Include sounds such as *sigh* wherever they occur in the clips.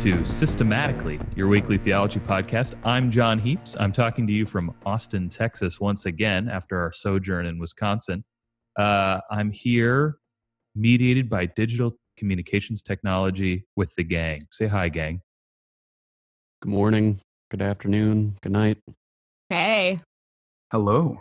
Hello, and welcome to Systematically, your weekly theology podcast. I'm John Heaps. I'm talking to you from Austin, Texas, once again after our sojourn in Wisconsin. Uh, I'm here, mediated by digital communications technology with the gang. Say hi, gang. Good morning, good afternoon, good night. Hey. Hello.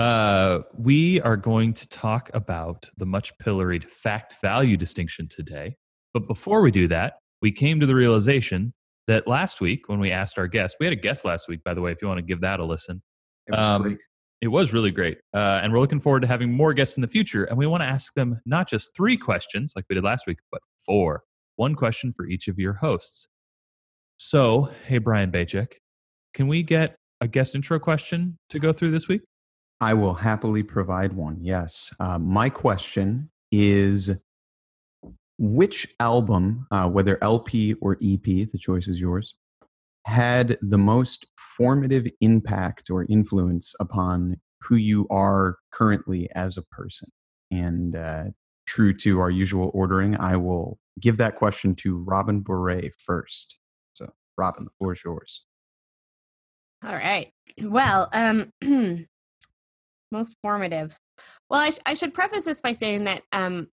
Uh, we are going to talk about the much pilloried fact value distinction today. But before we do that, we came to the realization that last week, when we asked our guest, we had a guest last week, by the way, if you want to give that a listen. It was Um, great. It was really great. Uh, and we're looking forward to having more guests in the future. And we want to ask them not just three questions like we did last week, but four. One question for each of your hosts. So, hey, Brian Bajek, can we get a guest intro question to go through this week? I will happily provide one. Yes. Uh, my question is which album, uh, whether LP or EP, the choice is yours, had the most formative impact or influence upon who you are currently as a person? And uh, true to our usual ordering, I will give that question to Robin Bure first. So, Robin, the floor is yours. All right. Well, um, *clears throat* most formative. Well, I, sh- I should preface this by saying that um,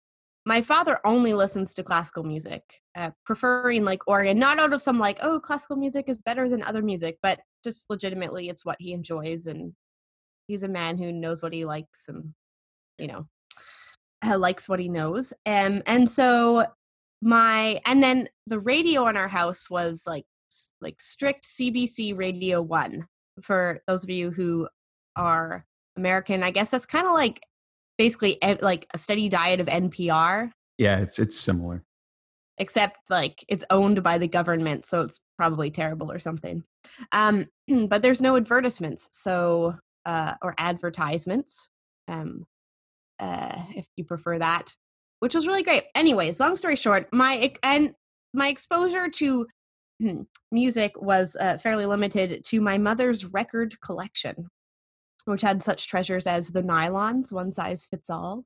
my father only listens to classical music, uh, preferring like organ, not out of some like, oh, classical music is better than other music, but just legitimately it's what he enjoys. And he's a man who knows what he likes and, you know, uh, likes what he knows. Um, and so my, and then the radio in our house was like, like strict CBC Radio 1 for those of you who are American. I guess that's kind of like basically like a steady diet of NPR, Yeah, it's it's similar. except like it's owned by the government, so it's probably terrible or something. Um, *clears throat* but there's no advertisements, so uh, or advertisements, um, uh, if you prefer that, which was really great. Anyways, long story short, my and my exposure to *clears throat* music was uh, fairly limited to my mother's record collection, which had such treasures as the nylons, one size fits all,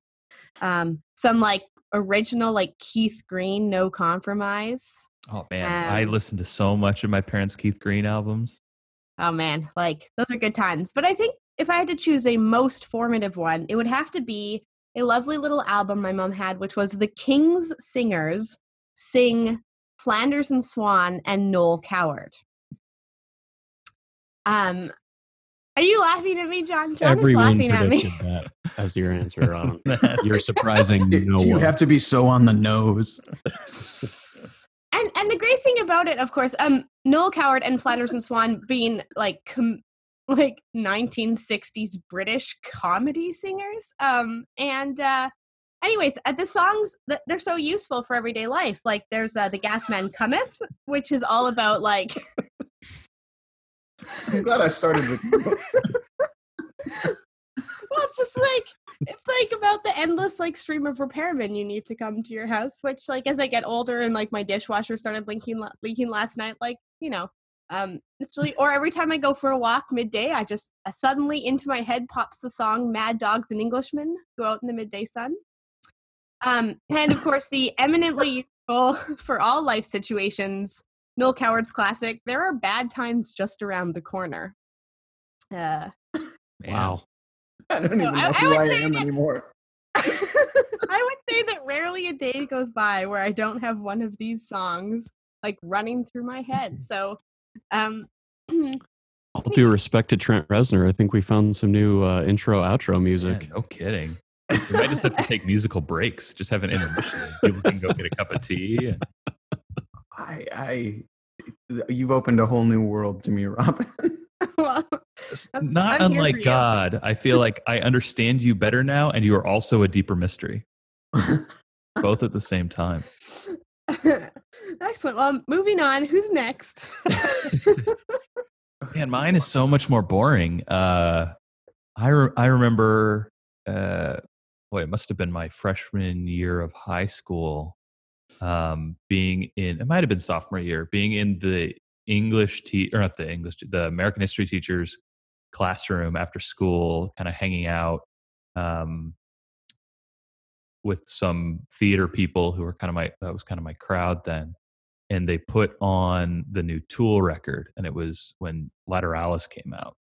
um, some like original like Keith Green, No Compromise. Oh, man. I Um, listened to so much of my parents' Keith Green albums. Oh man, like those are good times. But I think if I had to choose a most formative one, it would have to be a lovely little album my mom had, which was the King's Singers sing Flanders and Swan and Noel Coward. Um, are you laughing at me, John? John Everyone is laughing at me. that *laughs* as your answer on. *laughs* You're surprising *laughs* Do no you one. have to be so on the nose? And and the great thing about it, of course, um, Noel Coward and Flanders and Swan being like com- like 1960s British comedy singers. Um, and uh, anyways, uh, the songs th- they're so useful for everyday life. Like there's uh, the Gas Man Cometh, which is all about like I'm glad I started with. *laughs* well, it's just like it's like about the endless like stream of repairmen you need to come to your house. Which like as I get older and like my dishwasher started leaking leaking last night, like you know, um, it's really or every time I go for a walk midday, I just uh, suddenly into my head pops the song "Mad Dogs and Englishmen" go out in the midday sun. Um, and of course, the eminently useful *laughs* for all life situations, Noel Coward's classic. There are bad times just around the corner. Uh, Wow. I don't even I- know I who would I, am that- anymore. *laughs* I would say that rarely a day goes by where I don't have one of these songs like running through my head. So, um, *clears throat* All due respect to Trent Reznor, I think we found some new uh, intro outro Man, music. no kidding. We might just have to take musical breaks. Just have an intermission. People can go get a cup of tea. And, I, I, you've opened a whole new world to me, *laughs* Robin. *laughs* well, Not I'm unlike. God, I feel like I understand you better now, and you are also a deeper mystery, *laughs* both at the same time. excellent. Well, moving on. Who's next? Man, mine is so much more boring. Uh, I re- I remember, uh, boy, it must have been my freshman year of high school. Um, being in, it might have been sophomore year, being in the English te- or not the English, the American history teacher's classroom after school, kind of hanging out. Um, with some theater people who were kind of my that was kind of my crowd then, and they put on the new Tool record, and it was when Lateralus came out.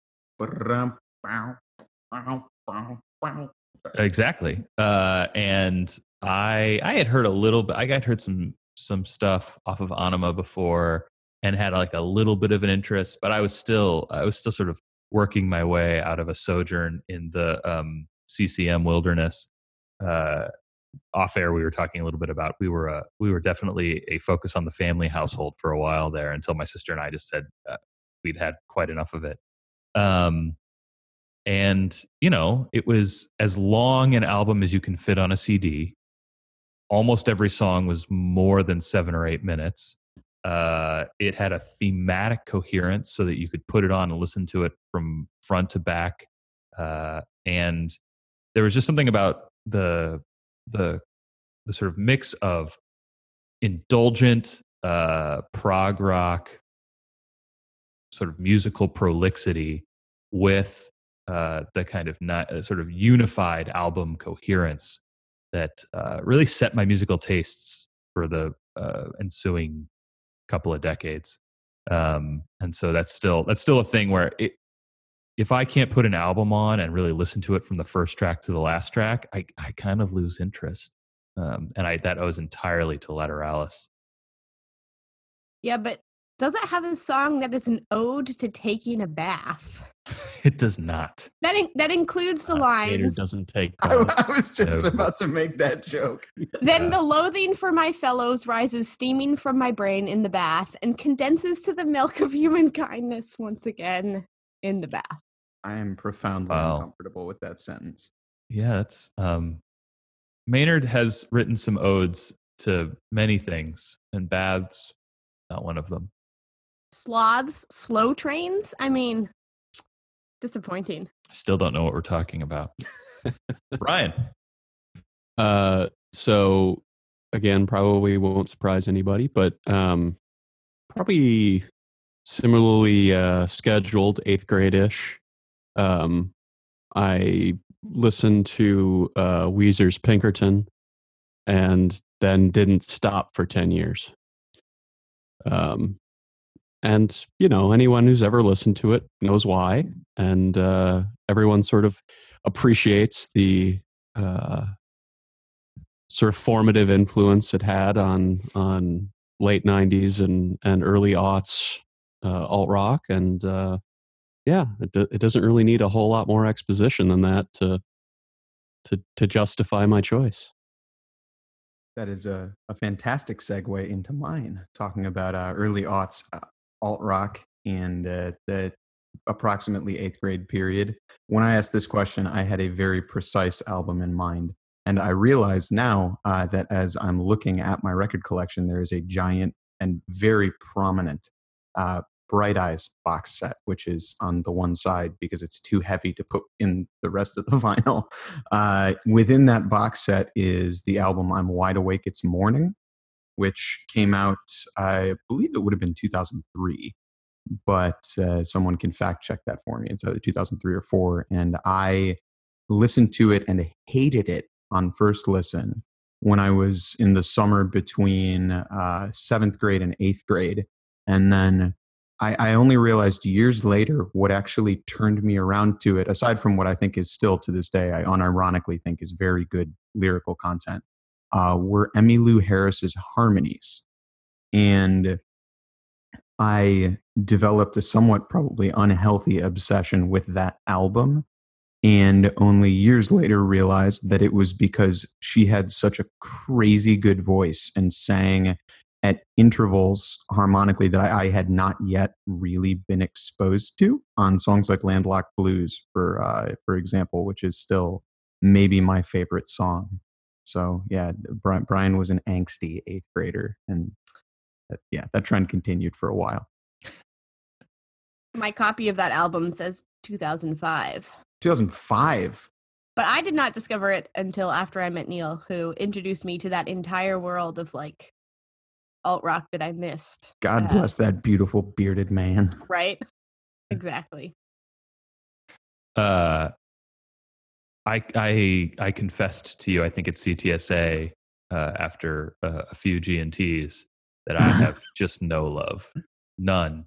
Exactly, uh, and I I had heard a little bit. I got heard some some stuff off of Anima before, and had like a little bit of an interest, but I was still I was still sort of working my way out of a sojourn in the um, CCM wilderness. Uh, off air, we were talking a little bit about we were a, we were definitely a focus on the family household for a while there until my sister and I just said uh, we'd had quite enough of it. Um, and you know, it was as long an album as you can fit on a CD. Almost every song was more than seven or eight minutes. Uh, it had a thematic coherence so that you could put it on and listen to it from front to back. Uh, and there was just something about the the the sort of mix of indulgent uh, prog rock, sort of musical prolixity, with uh, the kind of not, uh, sort of unified album coherence that uh, really set my musical tastes for the uh, ensuing couple of decades. Um, and so that's still that's still a thing where it, if I can't put an album on and really listen to it from the first track to the last track, I, I kind of lose interest. Um, and I that owes entirely to Lateralus. Yeah, but does it have a song that is an ode to taking a bath? *laughs* it does not. That in, that includes the Uh, lines. Gator doesn't take. I. I was just No. about to make that joke. *laughs* Then Yeah. the loathing for my fellows rises steaming from my brain in the bath and condenses to the milk of human kindness once again in the bath. I am profoundly Wow. uncomfortable with that sentence. Yeah, that's um Maynard has written some odes to many things, and baths not one of them. Sloths, slow trains. I mean, disappointing. I still don't know what we're talking about. *laughs* Brian. Uh, so again, probably won't surprise anybody, but um, probably similarly uh, scheduled eighth grade ish. Um, I listened to uh, Weezer's Pinkerton, and then didn't stop for ten years. Um, and you know, anyone who's ever listened to it knows why, and uh, everyone sort of appreciates the uh, sort of formative influence it had on on late '90s and and early aughts uh, alt rock, and uh, yeah, it do- it doesn't really need a whole lot more exposition than that to to to justify my choice. That is a, a fantastic segue into mine, talking about uh, early aughts uh, alt rock and uh, the approximately eighth grade period. When I asked this question, I had a very precise album in mind. And I realize now uh, that as I'm looking at my record collection, there is a giant and very prominent uh, Bright Eyes box set, which is on the one side because it's too heavy to put in the rest of the *laughs* vinyl. Uh, within that box set is the album I'm Wide Awake It's Morning, which came out, I believe it would have been 2003, but uh, someone can fact check that for me. It's either 2003 or 4. And I listened to it and hated it on first listen when I was in the summer between uh, seventh grade and eighth grade. And then I, I only realized years later what actually turned me around to it, aside from what I think is still to this day, I unironically think is very good lyrical content, uh, were Emmylou Harris's harmonies. And I developed a somewhat probably unhealthy obsession with that album. And only years later realized that it was because she had such a crazy good voice and sang at intervals harmonically that I, I had not yet really been exposed to on songs like Landlocked Blues, for uh, for example, which is still maybe my favorite song. So yeah, Brian, Brian was an angsty eighth grader, and that, yeah, that trend continued for a while. My copy of that album says 2005. 2005. But I did not discover it until after I met Neil, who introduced me to that entire world of like alt rock that I missed. God Uh, bless that beautiful bearded man. Right? *laughs* Exactly. Uh, I I I confessed to you. I think at CTSA uh, after uh, a few G and Ts that I *laughs* have just no love, none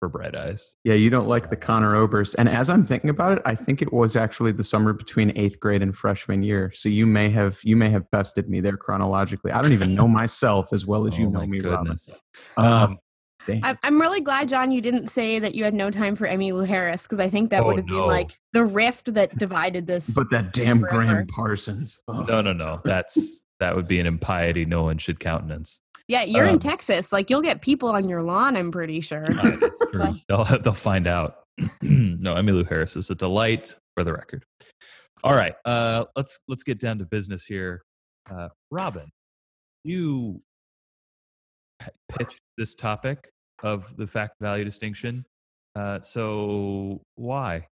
for Bright Eyes. Yeah, you don't like the Conor Oberst. And as I'm thinking about it, I think it was actually the summer between eighth grade and freshman year. So you may have you may have bested me there chronologically. I don't even know *laughs* myself as well as you Oh know me, goodness. Robin. Um, Um, damn. I- I'm really glad, John, you didn't say that you had no time for Emmylou Harris because I think that Oh, would have no. been like the rift that divided this. but that damn forever. Gram Parsons. Ugh. no, no, no. That's that would be an impiety no one should countenance. yeah, you're in um, Texas. Like you'll get people on your lawn. I'm pretty sure. *laughs* They'll, they'll find out. *clears throat* no, Emmylou Harris is a delight for the record. All right, uh, let's let's get down to business here. Uh, Robin, you pitched this topic of the fact value distinction. Uh, so why?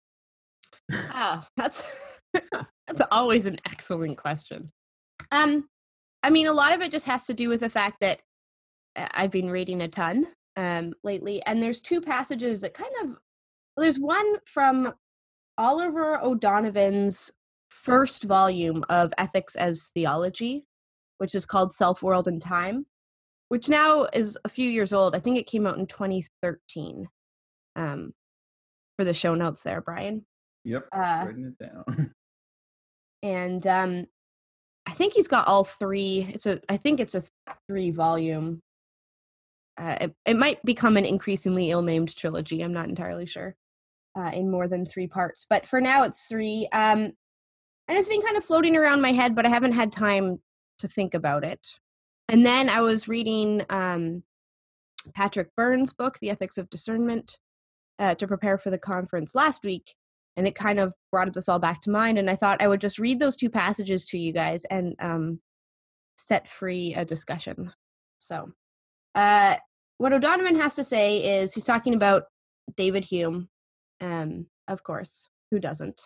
Oh, that's *laughs* that's always an excellent question. Um, I mean, a lot of it just has to do with the fact that uh, I've been reading a ton um lately, and there's two passages that kind of there's one from Oliver O'Donovan's first volume of Ethics as Theology, which is called Self, World, and Time, which now is a few years old. I think it came out in 2013. Um, for the show notes there, Brian Yep. Uh, writing it down. *laughs* and um i think he's got all three it's a i think it's a three volume uh, it, it might become an increasingly ill-named trilogy i'm not entirely sure uh, in more than three parts but for now it's three um and it's been kind of floating around my head but i haven't had time to think about it and then i was reading um patrick Byrne's book the ethics of discernment uh, to prepare for the conference last week and it kind of brought this all back to mind and i thought i would just read those two passages to you guys and um, set free a discussion. So uh, what o'donovan has to say is he's talking about david hume um, of course who doesn't.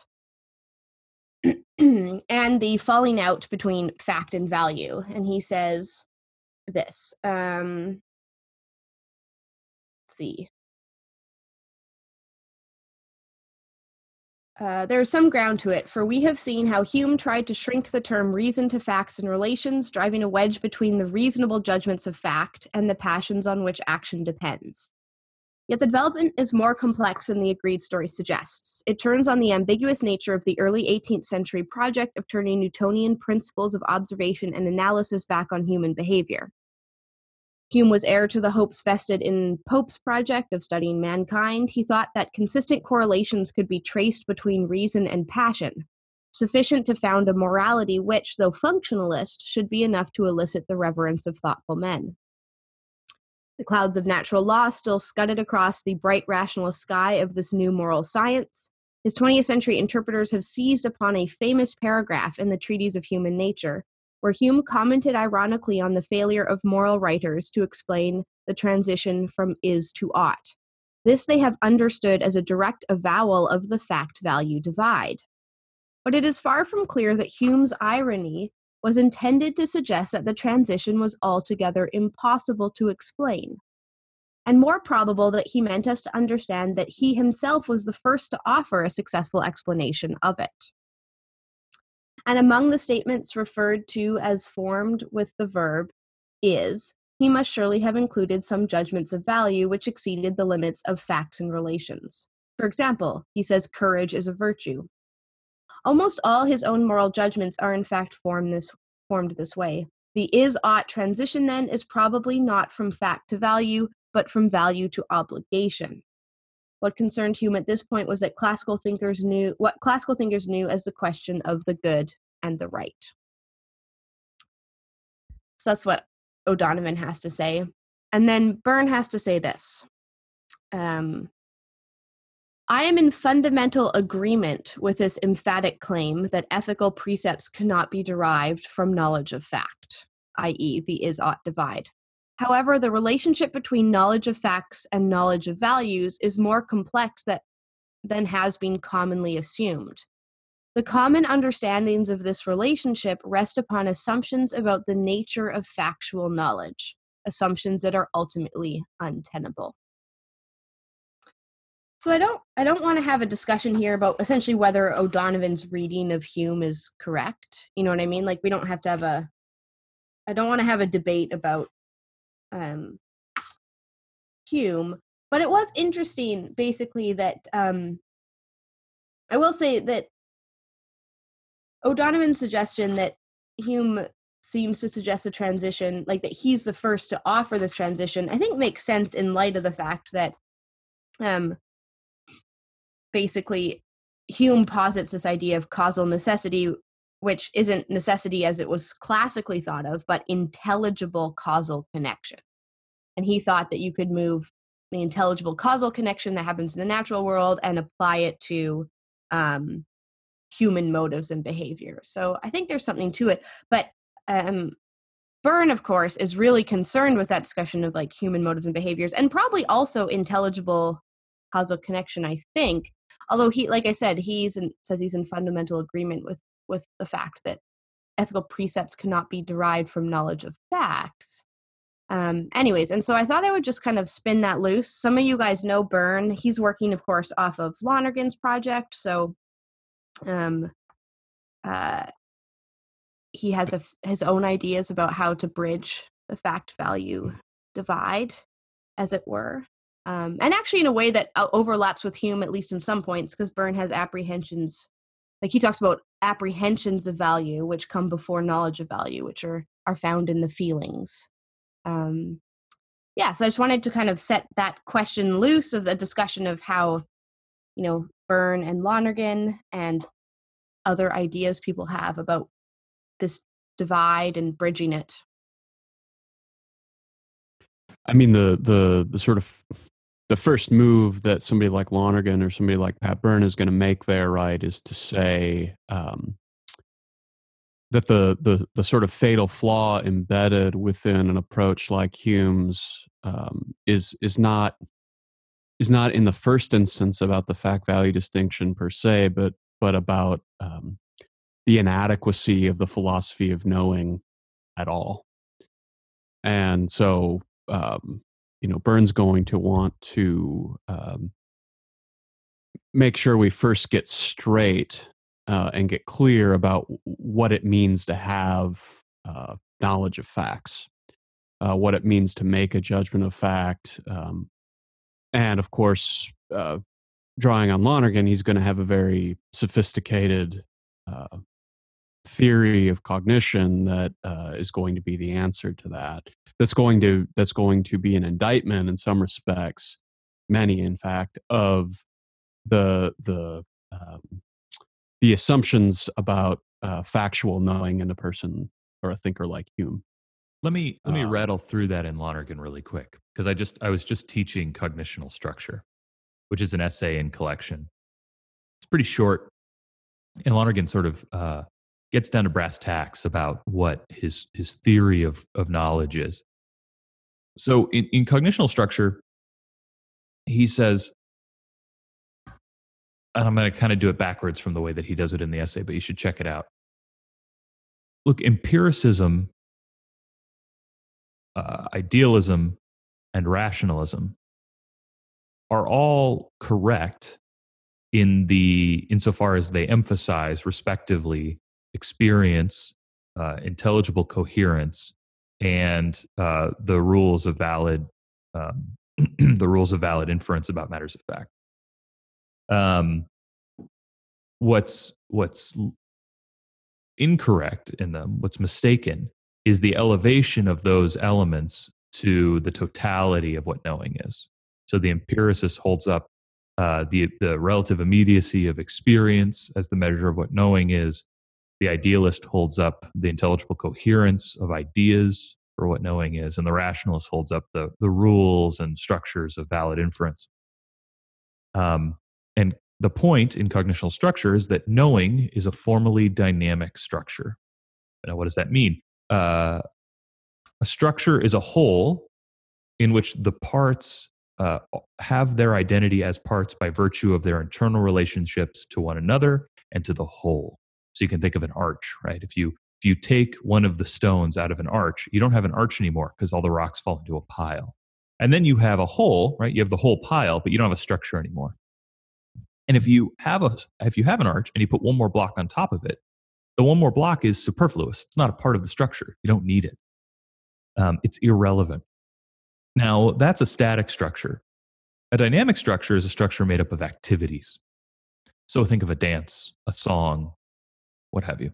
*clears throat* And the falling out between fact and value and he says this um, let's see Uh, there is some ground to it, for we have seen how Hume tried to shrink the term reason to facts and relations, driving a wedge between the reasonable judgments of fact and the passions on which action depends. Yet the development is more complex than the agreed story suggests. It turns on the ambiguous nature of the early 18th century project of turning Newtonian principles of observation and analysis back on human behavior. Hume was heir to the hopes vested in Pope's project of studying mankind. He thought that consistent correlations could be traced between reason and passion, sufficient to found a morality which, though functionalist, should be enough to elicit the reverence of thoughtful men. The clouds of natural law still scudded across the bright rationalist sky of this new moral science. His 20th century interpreters have seized upon a famous paragraph in the Treatise of Human Nature, where Hume commented ironically on the failure of moral writers to explain the transition from is to ought. This they have understood as a direct avowal of the fact value divide. But it is far from clear that Hume's irony was intended to suggest that the transition was altogether impossible to explain, and more probable that he meant us to understand that he himself was the first to offer a successful explanation of it. And among the statements referred to as formed with the verb is, he must surely have included some judgments of value which exceeded the limits of facts and relations. For example, he says courage is a virtue. Almost all his own moral judgments are in fact formed this, formed this way. The is ought transition then is probably not from fact to value, but from value to obligation. What concerned Hume at this point was that classical thinkers knew what classical thinkers knew as the question of the good and the right. So that's what O'Donovan has to say. And then Byrne has to say this. Um, I am in fundamental agreement with this emphatic claim that ethical precepts cannot be derived from knowledge of fact, i.e., the is ought divide. However, the relationship between knowledge of facts and knowledge of values is more complex that, than has been commonly assumed. The common understandings of this relationship rest upon assumptions about the nature of factual knowledge, assumptions that are ultimately untenable. So I don't I don't want to have a discussion here about essentially whether O'Donovan's reading of Hume is correct. You know what I mean? Like we don't have to have a I don't want to have a debate about um Hume, but it was interesting basically that um I will say that O'Donovan's suggestion that Hume seems to suggest a transition, like that he's the first to offer this transition, I think makes sense in light of the fact that um basically Hume posits this idea of causal necessity, which isn't necessity as it was classically thought of, but intelligible causal connection. And he thought that you could move the intelligible causal connection that happens in the natural world and apply it to um, human motives and behavior. So I think there's something to it. But um, Byrne, of course, is really concerned with that discussion of like human motives and behaviors, and probably also intelligible causal connection. I think, although he, like I said, he's in, says he's in fundamental agreement with with the fact that ethical precepts cannot be derived from knowledge of facts. Um, anyways, and so I thought I would just kind of spin that loose. Some of you guys know Byrne. He's working, of course, off of Lonergan's project. So um, uh, he has a, his own ideas about how to bridge the fact value divide, as it were. Um, and actually, in a way that overlaps with Hume, at least in some points, because Byrne has apprehensions. Like he talks about apprehensions of value, which come before knowledge of value, which are are found in the feelings. Um, yeah, so I just wanted to kind of set that question loose of a discussion of how, you know, Byrne and Lonergan and other ideas people have about this divide and bridging it. I mean the the the sort of the first move that somebody like Lonergan or somebody like Pat Byrne is going to make there, right, is to say um, that the the the sort of fatal flaw embedded within an approach like Hume's um, is is not is not in the first instance about the fact value distinction per se, but but about um, the inadequacy of the philosophy of knowing at all. And so, um, you know, Byrne's going to want to um, make sure we first get straight uh, and get clear about what it means to have uh, knowledge of facts, uh, what it means to make a judgment of fact. Um, and of course, uh, drawing on Lonergan, he's going to have a very sophisticated uh, theory of cognition that uh, is going to be the answer to that. That's going to that's going to be an indictment in some respects, many in fact, of the the um, the assumptions about uh, factual knowing in a person or a thinker like Hume. Let me let me Um, rattle through that in Lonergan really quick because I just I was just teaching cognitional structure, which is an essay in collection. It's pretty short, and Lonergan sort of uh, gets down to brass tacks about what his his theory of of knowledge is. So in, in cognitional structure, he says, and I'm going to kind of do it backwards from the way that he does it in the essay, but you should check it out. Look, empiricism uh, idealism and rationalism are all correct in the insofar as they emphasize respectively experience uh, intelligible coherence and uh, the rules of valid um, *clears throat* the rules of valid inference about matters of fact um, what's what's incorrect in them what's mistaken is the elevation of those elements to the totality of what knowing is. So the empiricist holds up uh, the the relative immediacy of experience as the measure of what knowing is. The idealist holds up the intelligible coherence of ideas for what knowing is, and the rationalist holds up the the rules and structures of valid inference. Um, and the point in cognitional structure is that knowing is a formally dynamic structure. Now, what does that mean? uh, a structure is a whole in which the parts uh, have their identity as parts by virtue of their internal relationships to one another and to the whole. So you can think of an arch, right? If you if you take one of the stones out of an arch, you don't have an arch anymore because all the rocks fall into a pile. And then you have a hole, right? You have the whole pile, but you don't have a structure anymore. And if you have a if you have an arch and you put one more block on top of it, the one more block is superfluous. It's not a part of the structure. You don't need it. Um, it's irrelevant. Now that's a static structure. A dynamic structure is a structure made up of activities. So think of a dance, a song, what have you.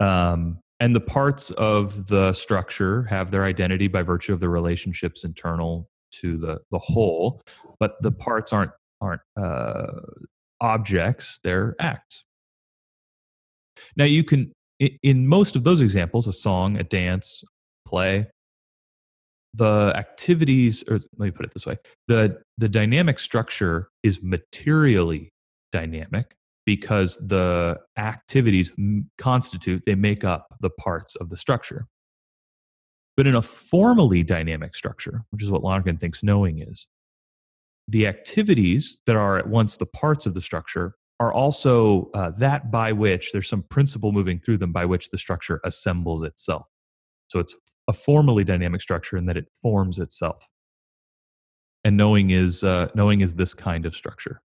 Um, and the parts of the structure have their identity by virtue of the relationships internal to the the whole, but the parts aren't aren't uh, objects; they're acts. Now you can, in most of those examples, a song, a dance, play, the activities, or let me put it this way: the the dynamic structure is materially dynamic because the activities constitute, they make up the parts of the structure. But in a formally dynamic structure, which is what Lonergan thinks knowing is, the activities that are at once the parts of the structure are also uh, that by which there's some principle moving through them by which the structure assembles itself. So it's a formally dynamic structure in that it forms itself. And knowing is uh, knowing is this kind of structure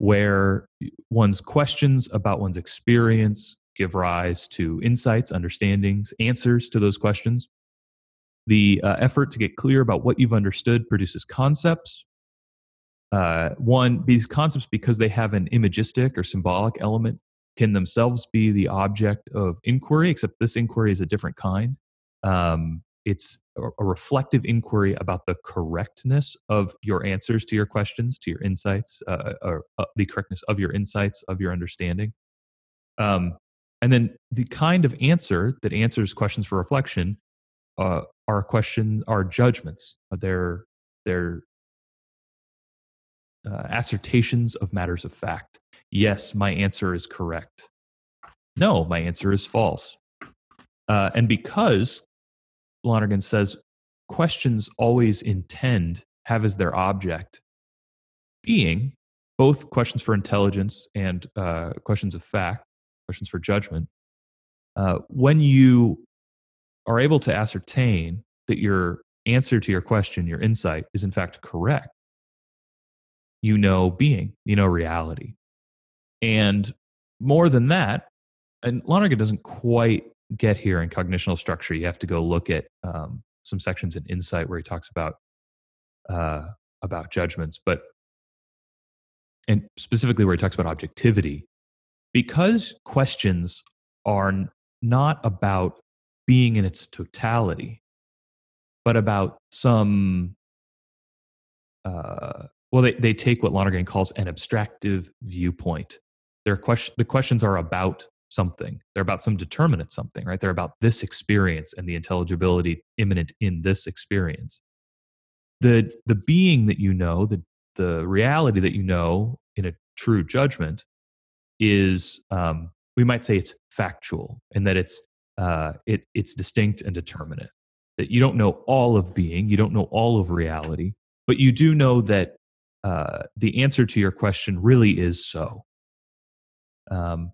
where one's questions about one's experience give rise to insights, understandings, answers to those questions. The uh, effort to get clear about what you've understood produces concepts. Uh, one, these concepts, because they have an imagistic or symbolic element, can themselves be the object of inquiry, except this inquiry is a different kind. Um, it's a reflective inquiry about the correctness of your answers to your questions, to your insights, uh, or uh, the correctness of your insights, of your understanding. Um, and then the kind of answer that answers questions for reflection uh, are questions, are judgments. They're, they're uh, assertions of matters of fact. Yes, my answer is correct. No, my answer is false. Uh, and because Lonergan says questions always intend, have as their object being both questions for intelligence and uh, questions of fact, questions for judgment. Uh, when you are able to ascertain that your answer to your question, your insight, is in fact correct, you know being, you know reality. And more than that, and Lonergan doesn't quite get here in cognitional structure, you have to go look at um, some sections in Insight where he talks about uh, about judgments, but and specifically where he talks about objectivity, because questions are not about being in its totality, but about some. Uh, well, they, they take what Lonergan calls an abstractive viewpoint. Their question, the questions are about something. They're about some determinate something, right? They're about this experience and the intelligibility immanent in this experience. The the being that you know, the the reality that you know in a true judgment is um, we might say it's factual and that it's uh, it, it's distinct and determinate. That you don't know all of being, you don't know all of reality, but you do know that uh, the answer to your question really is so. Um,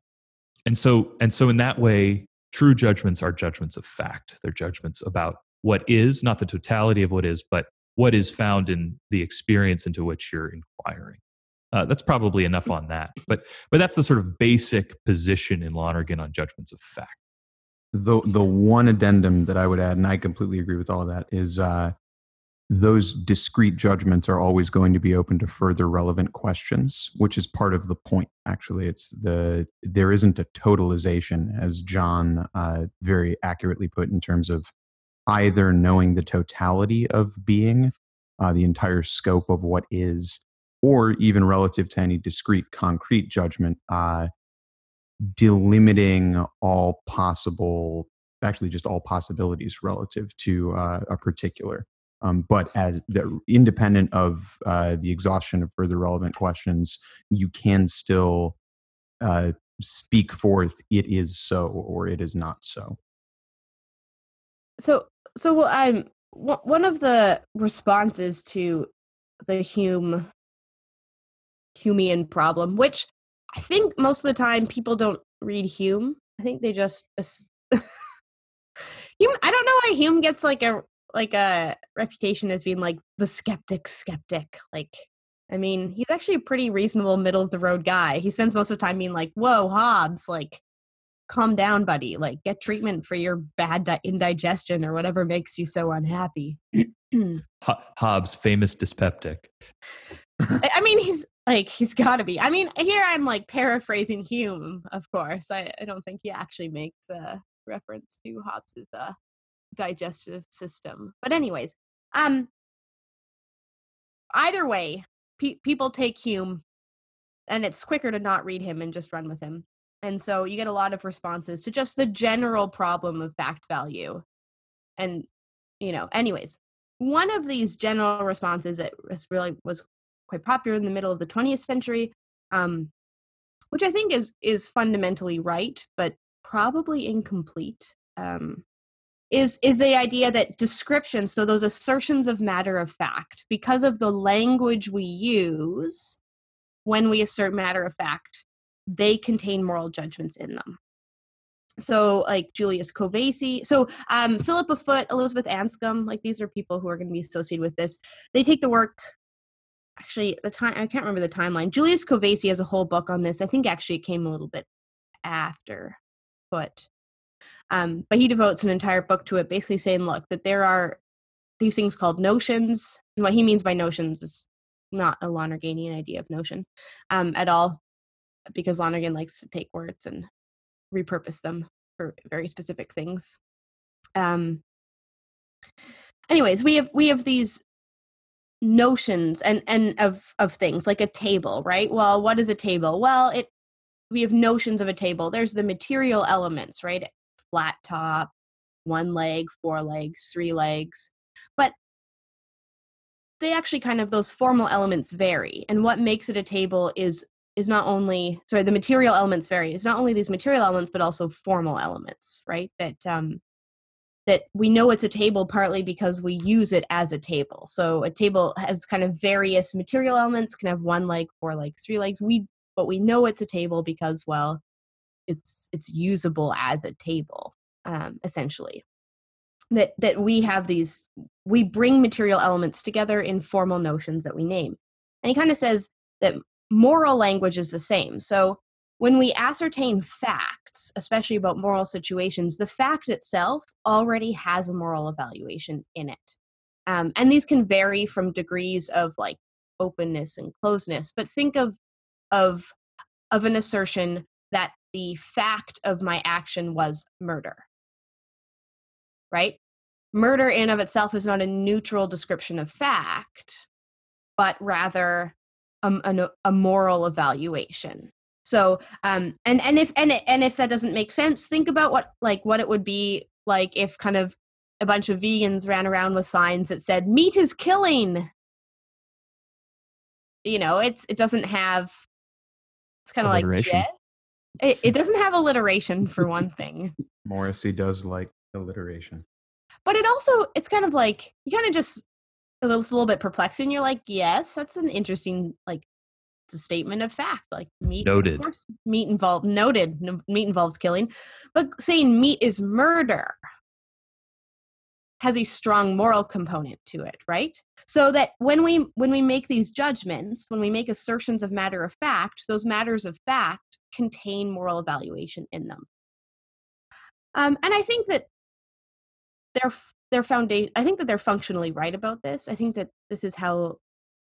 and so and so in that way true judgments are judgments of fact. They're judgments about what is not the totality of what is but what is found in the experience into which you're inquiring. Uh, that's probably enough on that. But but that's the sort of basic position in lonergan on judgments of fact. The the one addendum that i would add and i completely agree with all of that is uh, those discrete judgments are always going to be open to further relevant questions which is part of the point actually. It's the there isn't a totalization as john uh, very accurately put in terms of either knowing the totality of being uh, the entire scope of what is or even relative to any discrete concrete judgment uh, delimiting all possible actually just all possibilities relative to uh, a particular um, but as the, independent of uh, the exhaustion of further relevant questions, you can still uh, speak forth it is so or it is not so. So, so I'm one of the responses to the Hume Humean problem, which I think most of the time people don't read Hume. I think they just *laughs* Hume. I don't know why Hume gets like a like a reputation as being like the skeptic skeptic like I mean, he's actually a pretty reasonable middle of the road guy. He spends most of the time being like, "Whoa, Hobbes, like calm down, buddy. Like get treatment for your bad di- indigestion or whatever makes you so unhappy." *clears throat* Ho- Hobbes' famous dyspeptic. I I mean, he's *laughs* like he's got to be. I mean, here I'm like paraphrasing Hume, of course. I, I don't think he actually makes a reference to Hobbes's uh, digestive system. But anyways, um, either way, pe- people take Hume, and it's quicker to not read him and just run with him. And so you get a lot of responses to just the general problem of fact value. And you know, anyways, one of these general responses that was really was quite popular in the middle of the 20th century, um, which I think is is fundamentally right, but probably incomplete. Um, is is the idea that descriptions, so those assertions of matter of fact, because of the language we use when we assert matter of fact, they contain moral judgments in them. So, like Julius Kovesi, so um, Philippa Foot, Elizabeth Anscombe, like these are people who are going to be associated with this. They take the work actually the time I can't remember the timeline. Julius Kovesi has a whole book on this. I think actually it came a little bit after Foot. Um, but he devotes an entire book to it, basically saying, look, that there are these things called notions. And what he means by notions is not a Lonerganian idea of notion um, at all, because Lonergan likes to take words and repurpose them for very specific things. Um, anyways, we have we have these notions and and of of things like a table, right? Well, what is a table? Well, it we have notions of a table. There's the material elements, right? Flat top, one leg, four legs, three legs. But they actually kind of those formal elements vary. And what makes it a table is is not only sorry, the material elements vary. It's not only these material elements, but also formal elements, right? That um that we know it's a table partly because we use it as a table. So a table has kind of various material elements, can have one leg, four legs, three legs. We but we know it's a table because well, it's it's usable as a table, um, essentially. That that we have these we bring material elements together in formal notions that we name. And he kind of says that moral language is the same. So when we ascertain facts, especially about moral situations, the fact itself already has a moral evaluation in it. Um, and these can vary from degrees of like openness and closeness. But think of of of an assertion that the fact of my action was murder. Right? Murder in of itself is not a neutral description of fact, but rather a, a, a moral evaluation. So, um, and and if and and if that doesn't make sense, think about what like what it would be like if kind of a bunch of vegans ran around with signs that said "meat is killing." You know, it's it doesn't have. It's kind of like. Yeah. It, it doesn't have alliteration for one thing, *laughs* Morrissey does like alliteration. but it also it's kind of like you kind of just a little, it's a little bit perplexing. You're like, yes, that's an interesting like it's a statement of fact. Like meat, Noted. Of course, meat involved. Noted. No, meat involves killing, but saying meat is murder has a strong moral component to it, right? So that when we when we make these judgments, when we make assertions of matter of fact, those matters of fact contain moral evaluation in them. Um, and I think that their their foundation. I think that they're functionally right about this. I think that this is how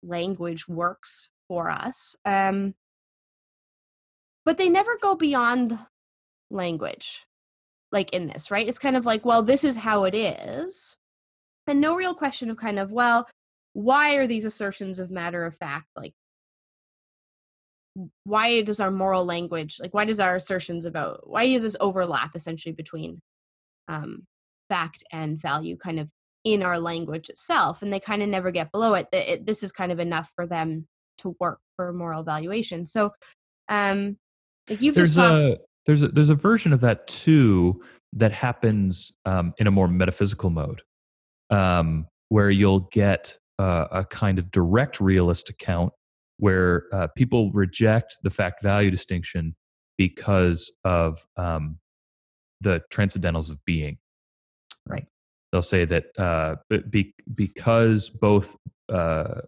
language works for us. Um, but they never go beyond language, like in this, right? It's kind of like, well, this is how it is, and no real question of kind of, well, why are these assertions of matter of fact like? Why does our moral language, like, why does our assertions about, why is this overlap essentially between um, fact and value kind of in our language itself? And they kind of never get below it. That it this is kind of enough for them to work for moral valuation. So, um, like you've there's a there's a there's a version of that too that happens um, in a more metaphysical mode, um, where you'll get uh, a kind of direct realist account where uh, people reject the fact value distinction because of um, the transcendentals of being. Right. They'll say that uh, be, because both uh,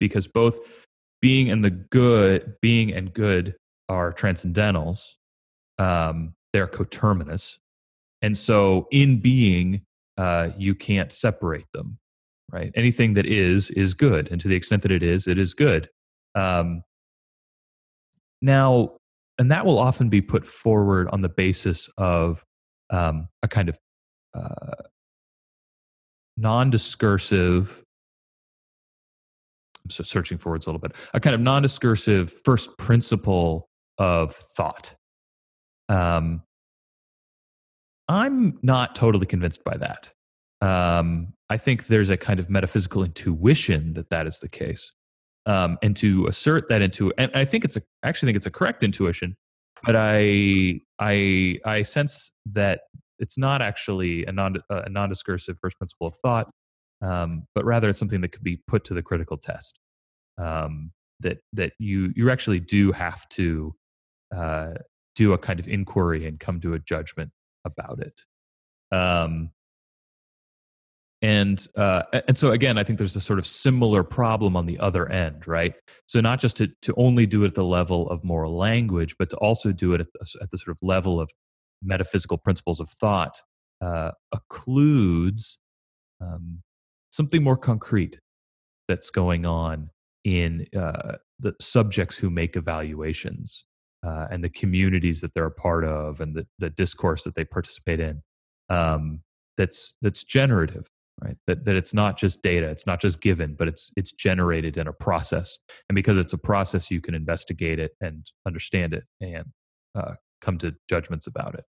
because both being and the good, being and good are transcendentals. Um, they're coterminous, and so in being, uh, you can't separate them. Right? Anything that is is good, and to the extent that it is, it is good. Um, now, and that will often be put forward on the basis of um, a kind of uh, non-discursive I'm searching for words a little bit a kind of non-discursive first principle of thought um, i'm not totally convinced by that um, i think there's a kind of metaphysical intuition that that is the case um, and to assert that into and i think it's a I actually think it's a correct intuition but i i i sense that it's not actually a non a non-discursive first principle of thought um, but rather it's something that could be put to the critical test um, that that you you actually do have to uh, do a kind of inquiry and come to a judgment about it. Um, and uh, and so again i think there's a sort of similar problem on the other end right? So not just to, to only do it at the level of moral language but to also do it at the, at the sort of level of metaphysical principles of thought uh, occludes um, something more concrete that's going on in uh, the subjects who make evaluations uh, and the communities that they're a part of and the, the discourse that they participate in um, that's that's generative right? That, that it's not just data it's not just given but it's it's generated in a process. And because it's a process you can investigate it and understand it and uh, come to judgments about it.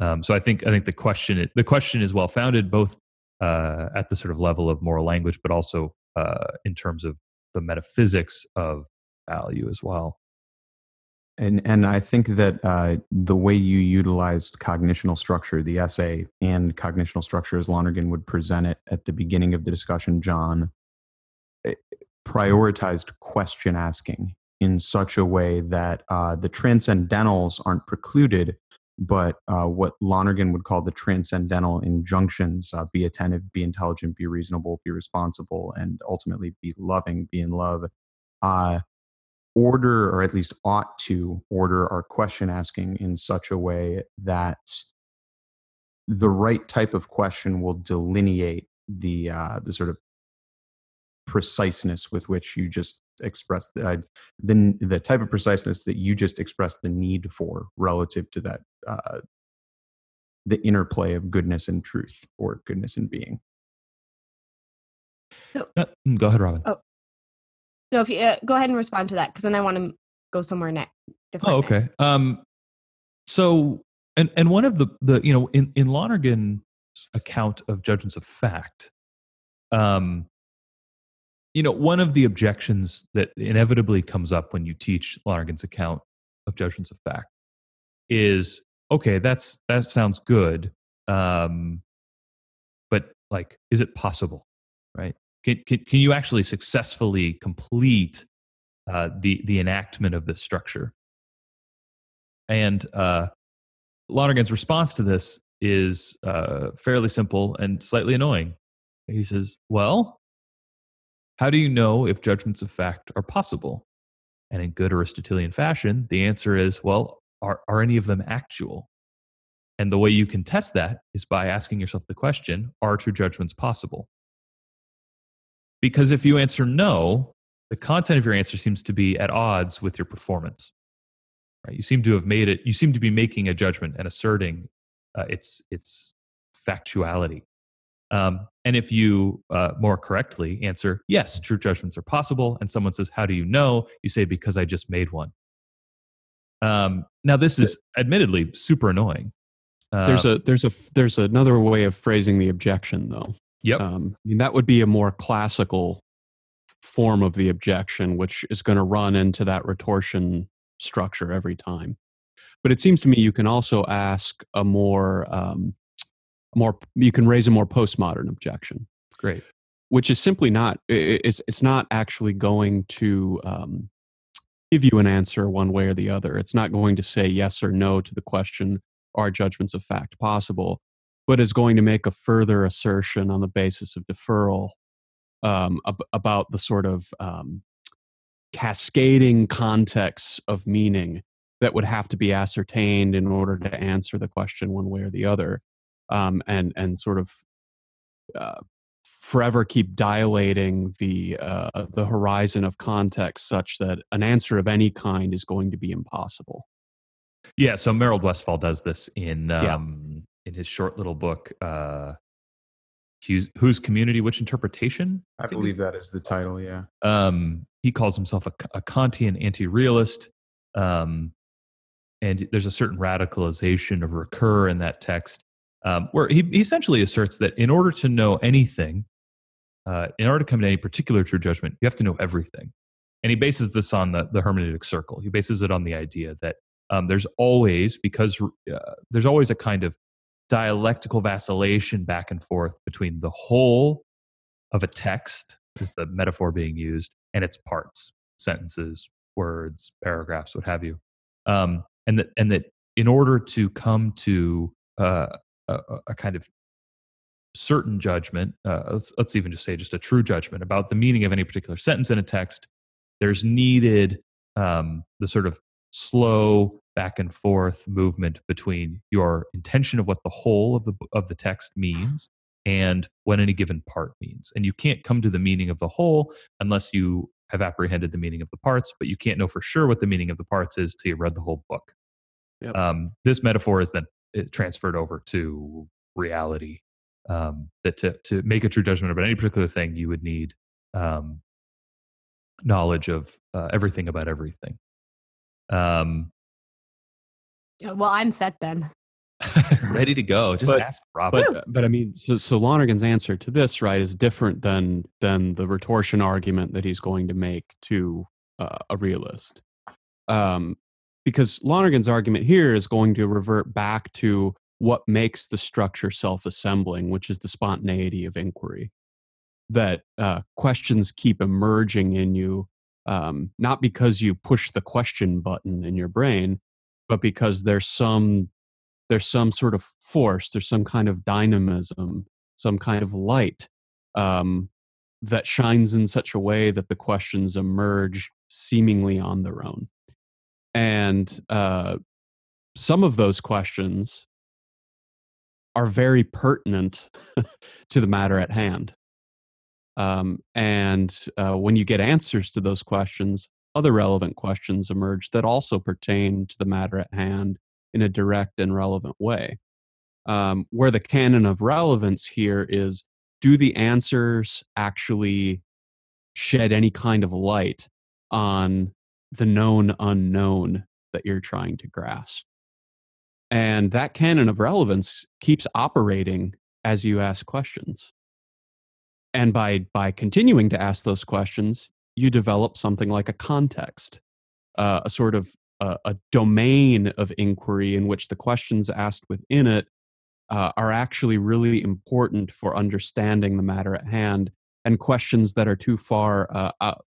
Um, so i think i think the question the question is well founded both uh, at the sort of level of moral language but also uh, in terms of the metaphysics of value as well and and I think that uh, the way you utilized cognitional structure, the essay and cognitional structure, as Lonergan would present it at the beginning of the discussion, John, eh, prioritized question asking in such a way that uh, the transcendentals aren't precluded, but uh, what Lonergan would call the transcendental injunctions uh, be attentive, be intelligent, be reasonable, be responsible, and ultimately be loving, be in love uh, order or at least ought to order our question asking in such a way that the right type of question will delineate the uh, the sort of preciseness with which you just express the, uh, the the type of preciseness that you just expressed the need for relative to that uh, the interplay of goodness and truth or goodness and being. So, uh, mm, go ahead, Robin. Oh, no, if you uh, go ahead and respond to that, because then I want to go somewhere next. Oh, okay. Um, so, and and one of the the you know in in Lonergan's account of judgments of fact, um, you know, one of the objections that inevitably comes up when you teach Lonergan's account of judgments of fact is okay. That's that sounds good, um, but like, is it possible? Right? Can, can, can you actually successfully complete uh, the, the enactment of this structure? And uh, Lonergan's response to this is uh, fairly simple and slightly annoying. He says, Well, how do you know if judgments of fact are possible? And in good Aristotelian fashion, the answer is, Well, are, are any of them actual? And the way you can test that is by asking yourself the question Are true judgments possible? Because if you answer no, the content of your answer seems to be at odds with your performance. Right? You seem to have made it. You seem to be making a judgment and asserting uh, its its factuality. Um, and if you uh, more correctly answer yes, true judgments are possible, and someone says, "How do you know?" You say, "Because I just made one." Um, now, this is admittedly super annoying. Uh, there's a there's a there's another way of phrasing the objection, though. Yep. Um, I mean, that would be a more classical form of the objection, which is going to run into that retortion structure every time. But it seems to me you can also ask a more, um, more you can raise a more postmodern objection. Great. Which is simply not it's it's not actually going to um, give you an answer one way or the other. It's not going to say yes or no to the question: Are judgments of fact possible? But is going to make a further assertion on the basis of deferral um, ab- about the sort of um, cascading contexts of meaning that would have to be ascertained in order to answer the question one way or the other, um, and and sort of uh, forever keep dilating the uh, the horizon of context such that an answer of any kind is going to be impossible. Yeah, so Merold Westphal does this in Yeah. In his short little book, uh, Whose, Whose Community, Which Interpretation? I think believe that is the title. Yeah. Um, he calls himself a, a Kantian anti-realist, um, and there's a certain radicalization of Ricoeur in that text, um, where he, he essentially asserts that in order to know anything, uh, in order to come to any particular true judgment, you have to know everything. And he bases this on the, the hermeneutic circle. He bases it on the idea that um, there's always, because uh, there's always a kind of dialectical vacillation back and forth between the whole of a text, is the metaphor being used, and its parts, sentences, words, paragraphs, what have you. Um, and that, and that in order to come to uh, a, a kind of certain judgment, uh, let's, let's even just say just a true judgment about the meaning of any particular sentence in a text, there's needed um, the sort of slow back and forth movement between your intention of what the whole of the of the text means and what any given part means. And you can't come to the meaning of the whole unless you have apprehended the meaning of the parts, but you can't know for sure what the meaning of the parts is till you've read the whole book. Yep. Um, this metaphor is then uh, transferred over to reality. Um, that to, to make a true judgment about any particular thing, you would need um, knowledge of uh, everything about everything. Um, Well, I'm set then. *laughs* ready to go. Just But- ask Robert. But but I mean, so, so Lonergan's answer to this, right, is different than than the retortion argument that he's going to make to uh, a realist, um, because Lonergan's argument here is going to revert back to what makes the structure self-assembling, which is the spontaneity of inquiry. That uh, questions keep emerging in you, um, not because you push the question button in your brain, but because there's some there's some sort of force, there's some kind of dynamism, some kind of light um, that shines in such a way that the questions emerge seemingly on their own. And uh, some of those questions are very pertinent *laughs* to the matter at hand. Um, and uh, when you get answers to those questions, other relevant questions emerge that also pertain to the matter at hand in a direct and relevant way. Um, where the canon of relevance here is do the answers actually shed any kind of light on the known unknown that you're trying to grasp? And that canon of relevance keeps operating as you ask questions. And by, by continuing to ask those questions, you develop something like a context, uh, a sort of a, a domain of inquiry in which the questions asked within it uh, are actually really important for understanding the matter at hand. And questions that are too far uh, out,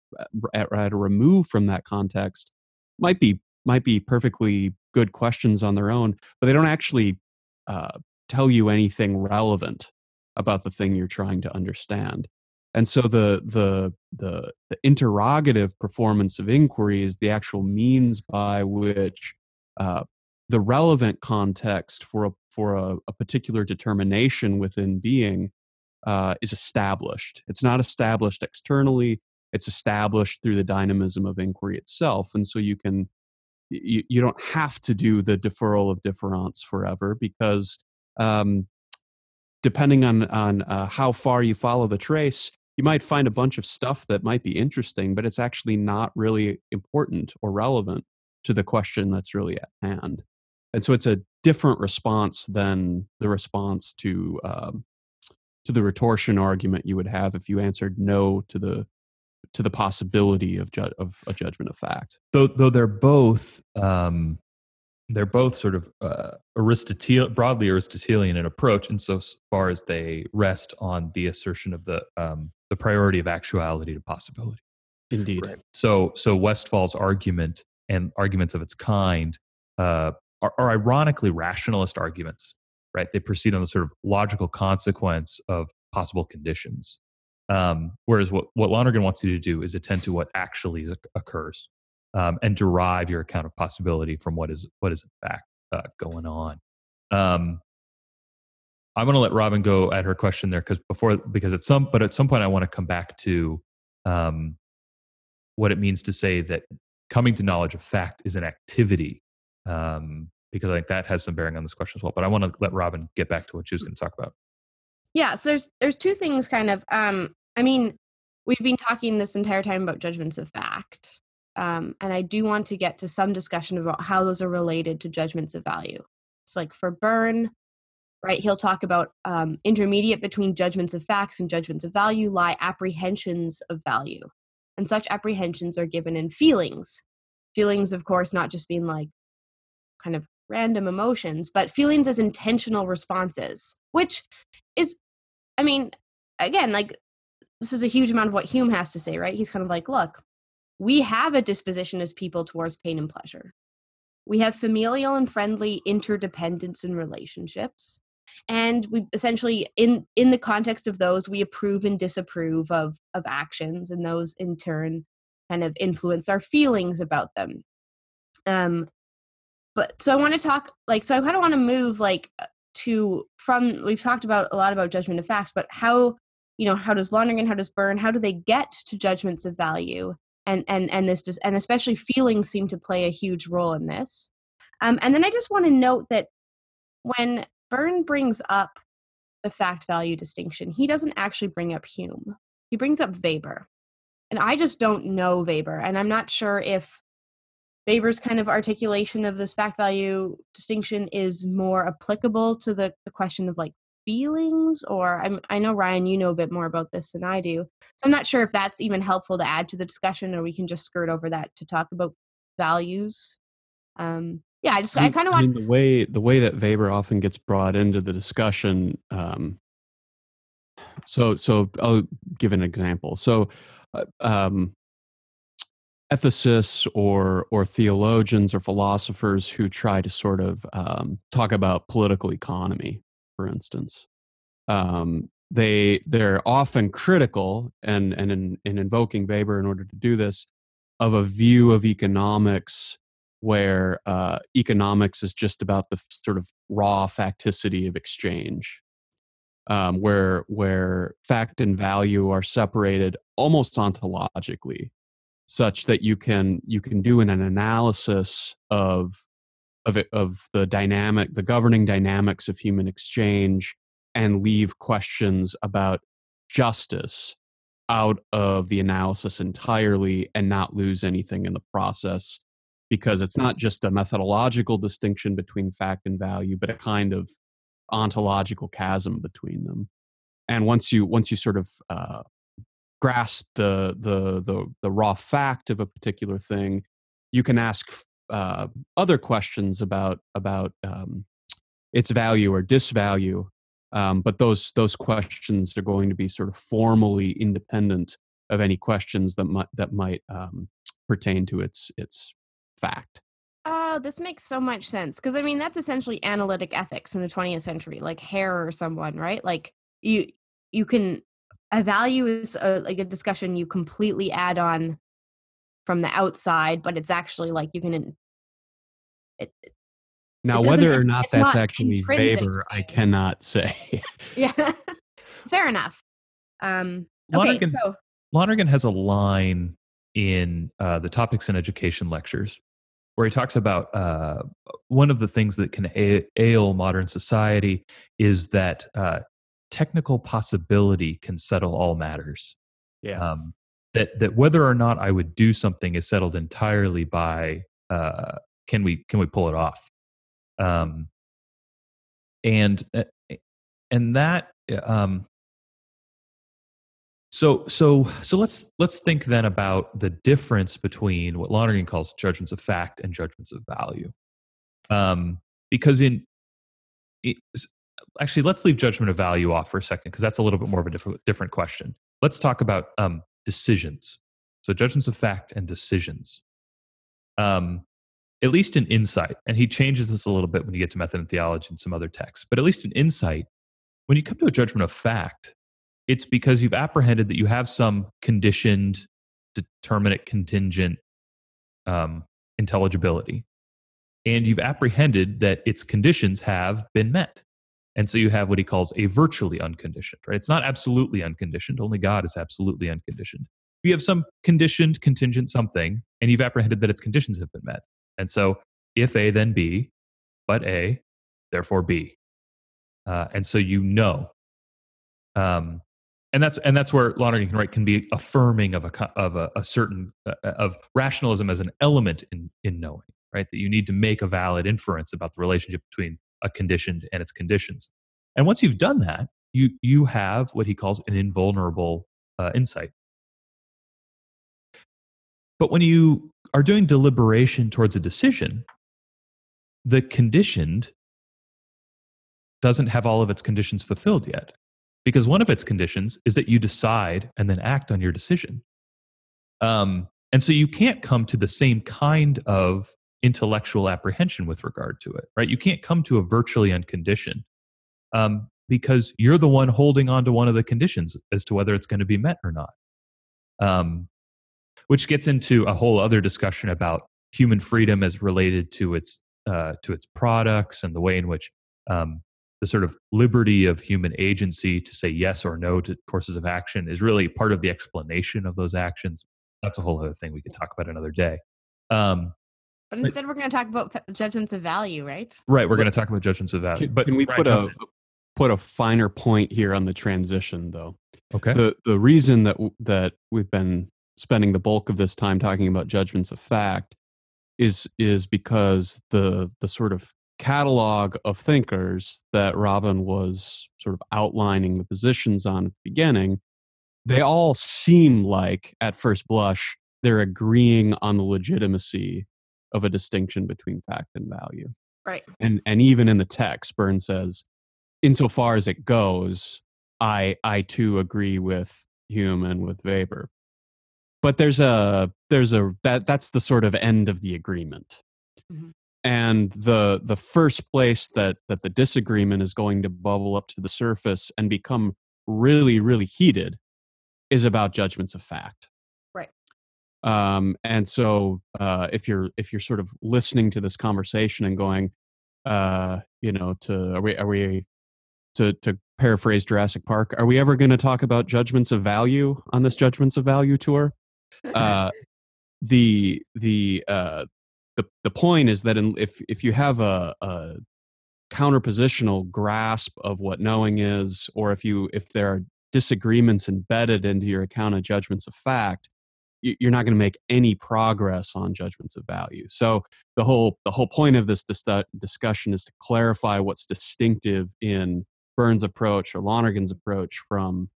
at, at remove from that context might be might be perfectly good questions on their own, but they don't actually uh, tell you anything relevant about the thing you're trying to understand. And so the the the the interrogative performance of inquiry is the actual means by which uh, the relevant context for a for a, a particular determination within being uh, is established. It's not established externally; it's established through the dynamism of inquiry itself. And so you can you, you don't have to do the deferral of difference forever because um, depending on on uh, how far you follow the trace, you might find a bunch of stuff that might be interesting, but it's actually not really important or relevant to the question that's really at hand. And so it's a different response than the response to um, to the retortion argument you would have if you answered no to the to the possibility of ju- of a judgment of fact. though though they're both um, they're both sort of uh, Aristotle broadly Aristotelian in approach, and so far as they rest on the assertion of the um, the priority of actuality to possibility. Indeed. So so Westphal's argument and arguments of its kind uh, are, are ironically rationalist arguments, right? They proceed on the sort of logical consequence of possible conditions. Um, whereas what, what Lonergan wants you to do is attend to what actually is, occurs um, and derive your account of possibility from what is what is in fact uh, going on. Um, I'm going to let Robin go at her question there because before because at some but at some point I want to come back to um, what it means to say that coming to knowledge of fact is an activity um, because I think that has some bearing on this question as well. But I want to let Robin get back to what she was going to talk about. Yeah, so there's there's two things kind of. Um, I mean, we've been talking this entire time about judgments of fact, um, and I do want to get to some discussion about how those are related to judgments of value. It's like for Byrne, right? He'll talk about um, intermediate between judgments of facts and judgments of value lie apprehensions of value, and such apprehensions are given in feelings. Feelings, of course, not just being like kind of random emotions, but feelings as intentional responses, which is, I mean, again, like this is a huge amount of what Hume has to say, right? He's kind of like, look, we have a disposition as people towards pain and pleasure. We have familial and friendly interdependence in relationships. And we essentially in in the context of those, we approve and disapprove of of actions, and those in turn kind of influence our feelings about them. Um, but so I want to talk like so I kind of want to move like uh, to from we've talked about a lot about judgment of facts, but how you know how does Lonergan, how does Byrne how do they get to judgments of value? And and and this just and especially feelings seem to play a huge role in this. Um, and then I just want to note that when Byrne brings up the fact value distinction, he doesn't actually bring up Hume. He brings up Weber. And I just don't know Weber. And I'm not sure if Weber's kind of articulation of this fact value distinction is more applicable to the, the question of like feelings or I'm, i know ryan you know a bit more about this than i do so i'm not sure if that's even helpful to add to the discussion or we can just skirt over that to talk about values um yeah i just i, I kind of want mean, the way the way that weber often gets brought into the discussion um so so i'll give an example so uh, um ethicists or or theologians or philosophers who try to sort of um, talk about political economy, for instance. Um, they they're often critical and and in, in invoking Weber in order to do this of a view of economics where uh, economics is just about the sort of raw facticity of exchange, um, where where fact and value are separated almost ontologically such that you can you can do an, an analysis of of it, of the dynamic the governing dynamics of human exchange and leave questions about justice out of the analysis entirely and not lose anything in the process because it's not just a methodological distinction between fact and value but a kind of ontological chasm between them and once you once you sort of uh, grasp the, the the the raw fact of a particular thing, you can ask uh, other questions about about um, its value or disvalue. Um, but those those questions are going to be sort of formally independent of any questions that might that might um, pertain to its its fact. Oh, this makes so much sense because I mean that's essentially analytic ethics in the 20th century, like Hare or someone, right? Like you you can a value is a, like a discussion you completely add on from the outside, but it's actually like you can. It, now, it whether or not that's not actually Weber, I cannot *laughs* say. yeah, *laughs* fair enough. Um, okay, Lonergan, so Lonergan has a line in uh, the topics in education lectures where he talks about uh, one of the things that can ail modern society is that uh, technical possibility can settle all matters. Yeah. Um, that that whether or not I would do something is settled entirely by uh, can we can we pull it off, um, and uh, and that um, so so so let's let's think then about the difference between what Lonergan calls judgments of fact and judgments of value, um, because in actually let's leave judgment of value off for a second because that's a little bit more of a different different question. Let's talk about um, decisions. So judgments of fact and decisions. Um, at least in insight, and he changes this a little bit when you get to Method in Theology and some other texts, but at least in insight, when you come to a judgment of fact, it's because you've apprehended that you have some conditioned, determinate, contingent um, intelligibility. And you've apprehended that its conditions have been met. And so you have what he calls a virtually unconditioned, right? It's not absolutely unconditioned. Only God is absolutely unconditioned. You have some conditioned, contingent something, and you've apprehended that its conditions have been met. And so if A, then B, but A, therefore B. Uh, and so you know. Um, and that's and that's where Lonergan right can be affirming of a of a, a certain uh, of rationalism as an element in in knowing right? That you need to make a valid inference about the relationship between a conditioned and its conditions. And once you've done that you you have what he calls an invulnerable uh, insight. But when you are doing deliberation towards a decision the conditioned doesn't have all of its conditions fulfilled yet because one of its conditions is that you decide and then act on your decision. Um, and so you can't come to the same kind of intellectual apprehension with regard to it, right? You can't come to a virtually unconditioned um, because you're the one holding on to one of the conditions as to whether it's going to be met or not. Um, which gets into a whole other discussion about human freedom as related to its uh, to its products and the way in which um, the sort of liberty of human agency to say yes or no to courses of action is really part of the explanation of those actions. That's a whole other thing we could talk about another day. Um, but instead, we're going to talk about judgments of value, right? Right. We're going to talk about judgments of value. Can, but can we put a put a finer point here on the transition, though? Okay. The the reason that that we've been spending the bulk of this time talking about judgments of fact is is because the the sort of catalog of thinkers that Robin was sort of outlining the positions on at the beginning, they all seem like, at first blush, they're agreeing on the legitimacy of a distinction between fact and value. Right. And and even in the text, Burns says, insofar as it goes, I I too agree with Hume and with Weber. But there's a there's a that that's the sort of end of the agreement. Mm-hmm and the the first place that that the disagreement is going to bubble up to the surface and become really really heated is about judgments of fact. Right. Um, and so uh, if you're if you're sort of listening to this conversation and going uh, you know to are we are we to to paraphrase Jurassic Park are we ever going to talk about judgments of value on this judgments of value tour? *laughs* Uh, the the uh, the the point is that in, if if you have a, a counterpositional grasp of what knowing is, or if you if there are disagreements embedded into your account of judgments of fact, you're not going to make any progress on judgments of value. So the whole the whole point of this dis- discussion is to clarify what's distinctive in Byrne's approach or Lonergan's approach from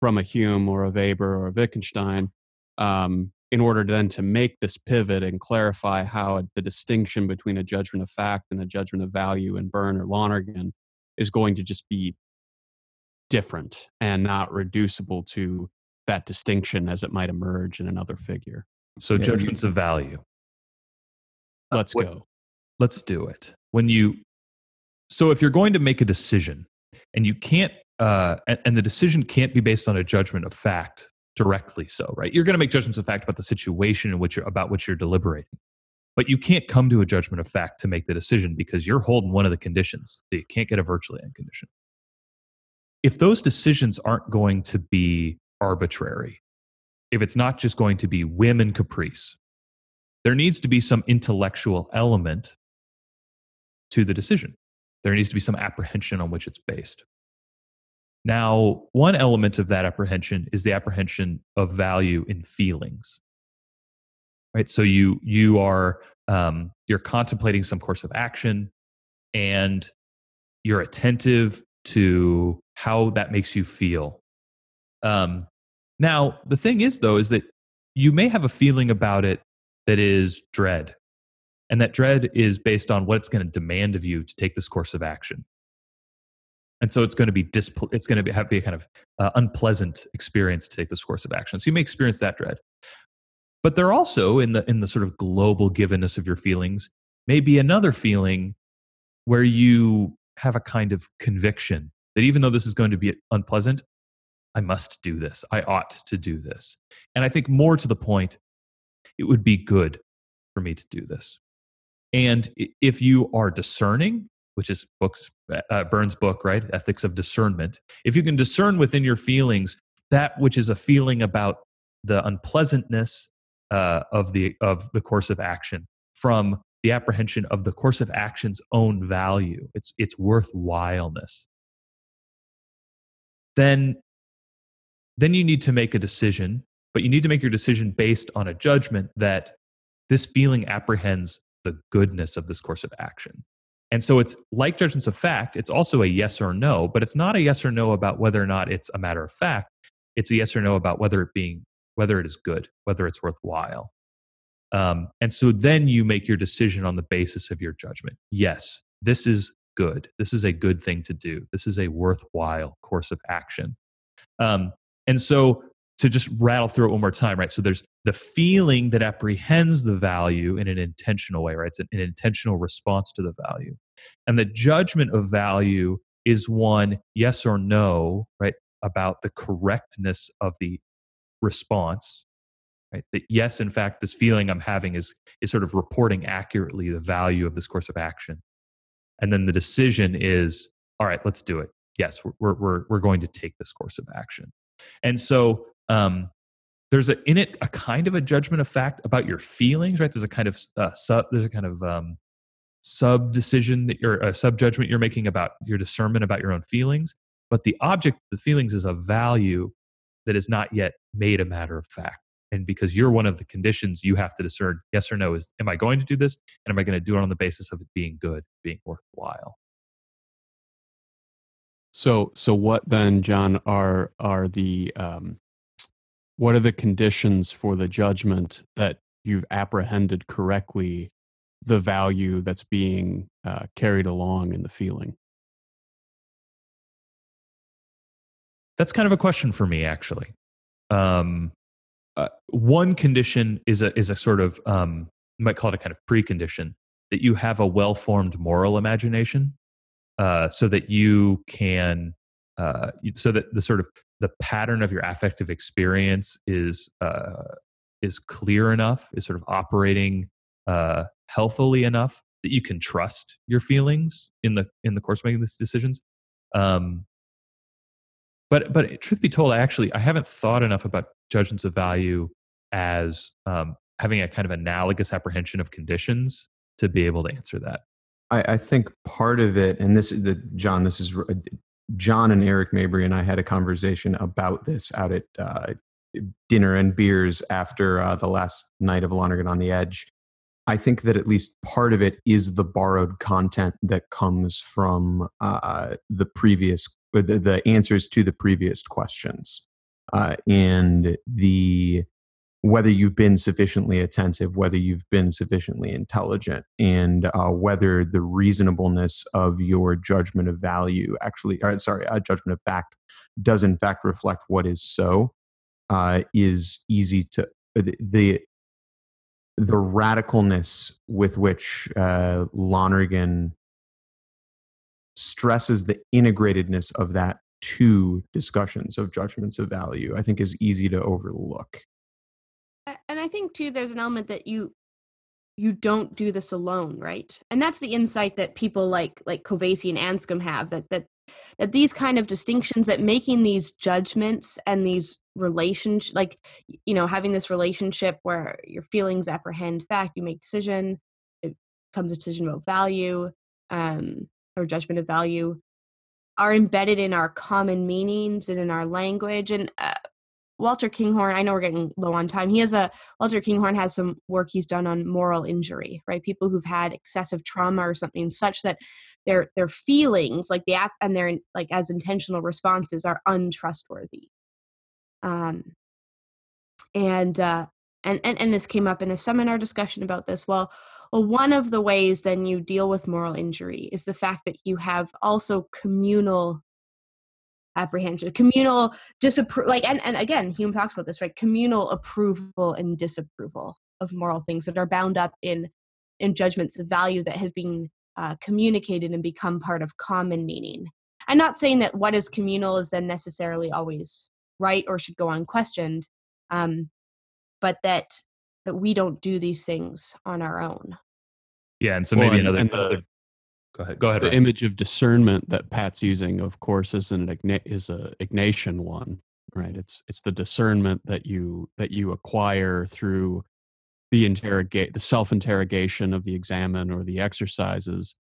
from a Hume or a Weber or a Wittgenstein, um, in order then to make this pivot and clarify how the distinction between a judgment of fact and a judgment of value in Byrne or Lonergan is going to just be different and not reducible to that distinction as it might emerge in another figure. So, yeah, judgments you, of value. Let's uh, go. Let's do it. When you, so if you're going to make a decision and you can't, uh, and, and the decision can't be based on a judgment of fact, directly so, right? You're going to make judgments of fact about the situation in which you're about which you're deliberating. But you can't come to a judgment of fact to make the decision because you're holding one of the conditions. So you can't get a virtually unconditioned. If those decisions aren't going to be arbitrary, if it's not just going to be whim and caprice, there needs to be some intellectual element to the decision. There needs to be some apprehension on which it's based. Now, one element of that apprehension is the apprehension of value in feelings. Right. So you you are um, you're contemplating some course of action, and you're attentive to how that makes you feel. Um, now, the thing is, though, is that you may have a feeling about it that is dread, and that dread is based on what it's going to demand of you to take this course of action and so it's going to be displ- it's going to be, have be a kind of uh, unpleasant experience to take this course of action. So you may experience that dread, but there also in the in the sort of global givenness of your feelings may be another feeling where you have a kind of conviction that even though this is going to be unpleasant, I must do this. I ought to do this. And I think more to the point, it would be good for me to do this. And if you are discerning, which is books uh, Byrne's book, right? Ethics of Discernment. If you can discern within your feelings that which is a feeling about the unpleasantness uh, of the of the course of action from the apprehension of the course of action's own value, its its worthwhileness, then then you need to make a decision. But you need to make your decision based on a judgment that this feeling apprehends the goodness of this course of action. And so it's like judgments of fact, it's also a yes or no, but it's not a yes or no about whether or not it's a matter of fact. It's a yes or no about whether it being whether it is good, whether it's worthwhile. Um, and so then you make your decision on the basis of your judgment. Yes, this is good. This is a good thing to do. This is a worthwhile course of action. Um, and so to just rattle through it one more time, right? So there's the feeling that apprehends the value in an intentional way, right? It's an, an intentional response to the value. And the judgment of value is one yes or no, right? About the correctness of the response, right? That yes, in fact, this feeling I'm having is, is sort of reporting accurately the value of this course of action. And then the decision is, all right, let's do it. Yes, we're, we're, we're going to take this course of action. And so um, there's a, in it a kind of a judgment of fact about your feelings, right? There's a kind of uh, sub, there's a kind of um, sub decision that you're a sub judgment you're making about your discernment about your own feelings. But the object, the feelings, is a value that is not yet made a matter of fact. And because you're one of the conditions, you have to discern yes or no is am I going to do this? And am I going to do it on the basis of it being good, being worthwhile? So, so what then, John? Are are the um, what are the conditions for the judgment that you've apprehended correctly the value that's being uh, carried along in the feeling? That's kind of a question for me, actually. Um, uh, one condition is a is a sort of um, you might call it a kind of precondition that you have a well formed moral imagination, uh, so that you can uh, so that the sort of the pattern of your affective experience is uh, is clear enough, is sort of operating uh, healthily enough that you can trust your feelings in the in the course of making these decisions. Um, but but truth be told, I actually I haven't thought enough about judgments of value as um, having a kind of analogous apprehension of conditions to be able to answer that. I, I think part of it, and this is the John. This is uh, John and Eric Mabry and I had a conversation about this out at uh, dinner and beers after uh, the last night of Lonergan on the Edge. I think that at least part of it is the borrowed content that comes from uh, the previous, the, the, answers to the previous questions, uh, and the whether you've been sufficiently attentive, whether you've been sufficiently intelligent, and uh, whether the reasonableness of your judgment of value actually, or, sorry, judgment of fact does in fact reflect what is so, uh, is easy to the, the the radicalness with which uh, Lonergan stresses the integratedness of that to discussions of judgments of value, I think is easy to overlook. And I think too, there's an element that you you don't do this alone, right? And that's the insight that people like like Kovesi and Anscombe have that that that these kind of distinctions that making these judgments and these relationship like you know having this relationship where your feelings apprehend fact you make decision it comes a decision about value um or judgment of value are embedded in our common meanings and in our language and uh, Walter Kinghorn, I know we're getting low on time. He has a Walter Kinghorn has some work he's done on moral injury, right? People who've had excessive trauma or something such that their their feelings, like the app and their like as intentional responses, are untrustworthy. Um, and uh, and and and this came up in a seminar discussion about this. Well, well, one of the ways then you deal with moral injury is the fact that you have also communal apprehension communal disapproval like and, and again hume talks about this right? Communal approval and disapproval of moral things that are bound up in in judgments of value that have been uh, communicated and become part of common meaning. I'm not saying that what is communal is then necessarily always right or should go unquestioned um, but that that we don't do these things on our own. Yeah, and so Well, maybe and- another, and the- another- Go ahead. Go ahead. the Ryan. image of discernment that Pat's using, of course, is an igna- is a Ignatian one, right? It's it's the discernment that you that you acquire through the interrogate the self interrogation of the examen or the exercises,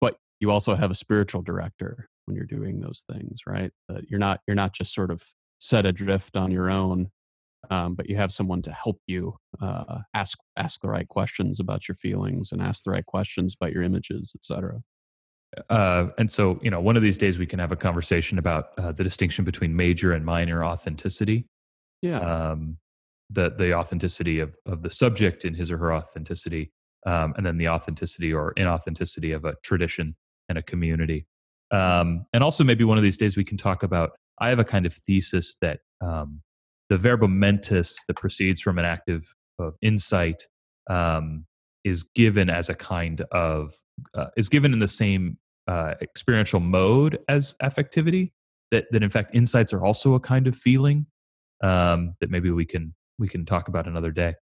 but you also have a spiritual director when you're doing those things, right? That you're not you're not just sort of set adrift on your own, um, but you have someone to help you uh, ask ask the right questions about your feelings and ask the right questions about your images, etc. uh, and so you know one of these days we can have a conversation about uh, the distinction between major and minor authenticity Yeah. um, the the authenticity of of the subject in his or her authenticity um, and then the authenticity or inauthenticity of a tradition and a community um, and also maybe one of these days we can talk about i have a kind of thesis that um, the verbum mentis that proceeds from an active of insight um, is given as a kind of uh, is given in the same uh, experiential mode as affectivity that that in fact insights are also a kind of feeling um, that maybe we can we can talk about another day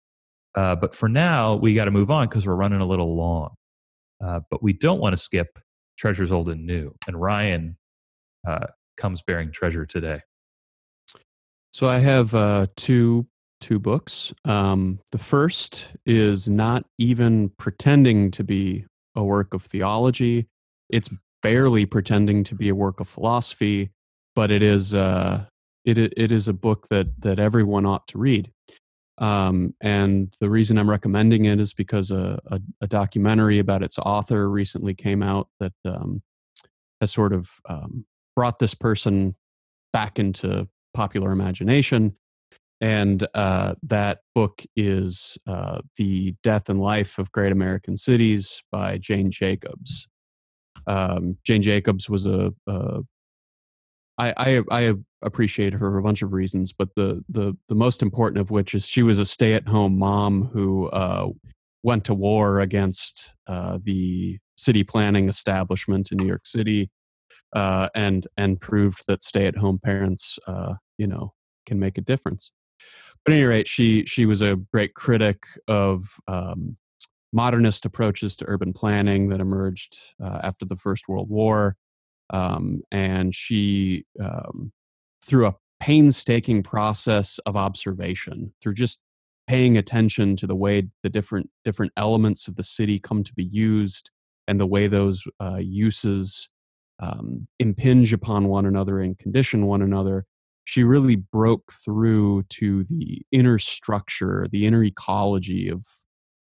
uh, but for now we got to move on because we're running a little long uh, but we don't want to skip treasures old and new and ryan uh, comes bearing treasure today So I have uh, two two books. Um, the first is not even pretending to be a work of theology. It's barely pretending to be a work of philosophy, but it is uh, it it is a book that that everyone ought to read. Um, and the reason I'm recommending it is because a, a, a documentary about its author recently came out that um, has sort of um, brought this person back into popular imagination. And uh, that book is uh, The Death and Life of Great American Cities by Jane Jacobs. Um, Jane Jacobs was a, a I, I, I appreciate her for a bunch of reasons, but the, the, the most important of which is she was a stay at home mom who uh, went to war against uh, the city planning establishment in New York City uh, and and proved that stay at home parents, uh, you know, can make a difference. But at any rate, she she was a great critic of um, modernist approaches to urban planning that emerged uh, after the First World War, um, and she um, through a painstaking process of observation, through just paying attention to the way the different different elements of the city come to be used and the way those uh, uses um, impinge upon one another and condition one another, she really broke through to the inner structure, the inner ecology of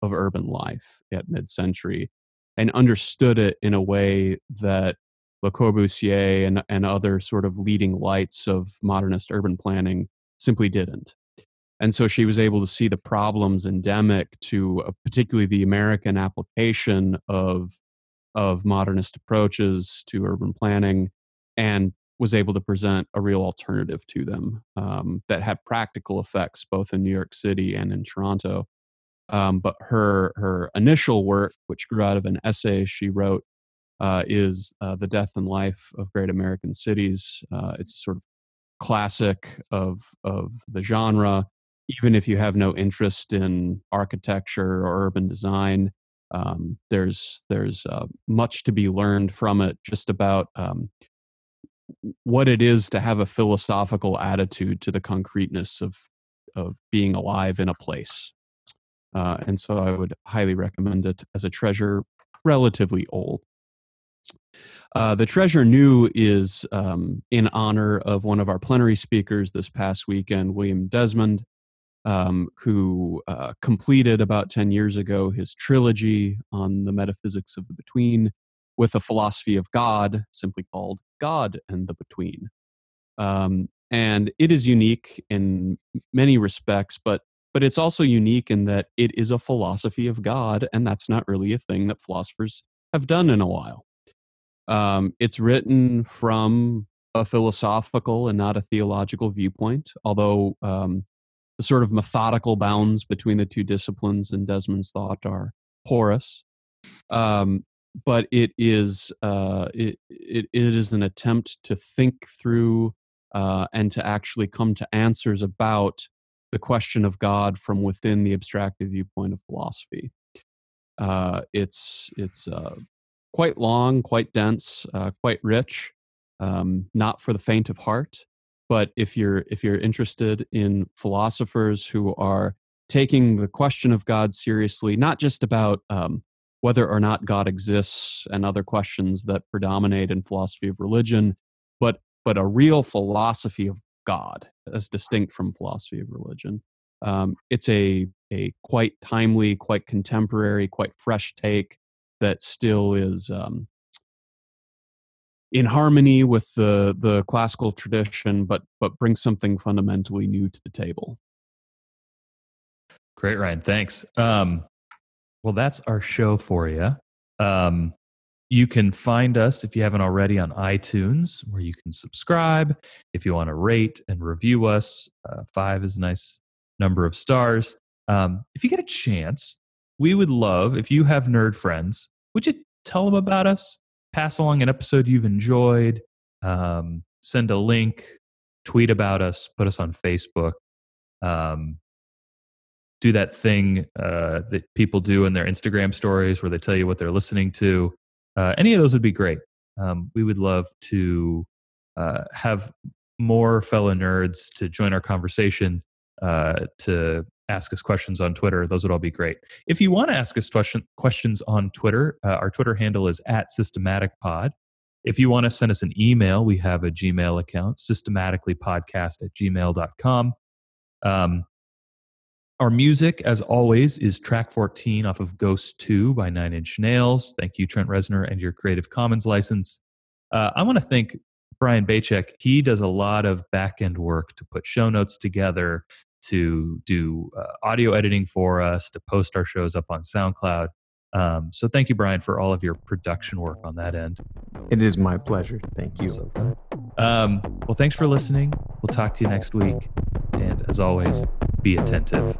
of urban life at mid-century, and understood it in a way that Le Corbusier and and other sort of leading lights of modernist urban planning simply didn't. And so she was able to see the problems endemic to uh, particularly the American application of of modernist approaches to urban planning and was able to present a real alternative to them um, that had practical effects both in New York City and in Toronto. Um, but her her initial work, which grew out of an essay she wrote, uh, is uh, "The Death and Life of Great American Cities." Uh, it's sort of classic of of the genre. Even if you have no interest in architecture or urban design, um, there's there's uh, much to be learned from it just about um, what it is to have a philosophical attitude to the concreteness of of being alive in a place uh, and so i would highly recommend it as a treasure relatively old uh, the treasure new is um, in honor of one of our plenary speakers this past weekend william desmond um, who uh, completed about 10 years ago his trilogy on the metaphysics of the between with a philosophy of God, simply called God and the Between. Um, and it is unique in many respects, but but it's also unique in that it is a philosophy of God, and that's not really a thing that philosophers have done in a while. Um, it's written from a philosophical and not a theological viewpoint, although um, the sort of methodical bounds between the two disciplines in Desmond's thought are porous. Um, but it is uh, it, it it is an attempt to think through uh, and to actually come to answers about the question of God from within the abstractive viewpoint of philosophy. Uh, it's it's uh, quite long, quite dense, uh, quite rich, um, not for the faint of heart. But if you're if you're interested in philosophers who are taking the question of God seriously, not just about um, whether or not God exists and other questions that predominate in philosophy of religion, but but a real philosophy of God as distinct from philosophy of religion. Um, it's a a quite timely, quite contemporary, quite fresh take that still is um, in harmony with the the classical tradition, but but brings something fundamentally new to the table. Great, Ryan. Thanks. Um, well, that's our show for you. Um, you can find us if you haven't already on iTunes, where you can subscribe. If you want to rate and review us, uh, five is a nice number of stars. Um, if you get a chance, we would love if you have nerd friends. Would you tell them about us? Pass along an episode you've enjoyed. Um, send a link. Tweet about us. Put us on Facebook. Um, do that thing uh, that people do in their Instagram stories where they tell you what they're listening to. Uh, any of those would be great. Um, we would love to uh, have more fellow nerds to join our conversation, uh, to ask us questions on Twitter. Those would all be great. If you want to ask us question, questions on Twitter, uh, our Twitter handle is at systematicpod. If you want to send us an email, we have a Gmail account, systematicallypodcast at gmail.com. Um, our music, as always, is track 14 off of Ghost 2 by Nine Inch Nails. Thank you, Trent Reznor, and your Creative Commons license. Uh, I want to thank Brian Bachek. He does a lot of back end work to put show notes together, to do uh, audio editing for us, to post our shows up on SoundCloud. Um, so thank you, Brian, for all of your production work on that end. It is my pleasure. Thank you. Um, well, thanks for listening. We'll talk to you next week. And as always, be attentive.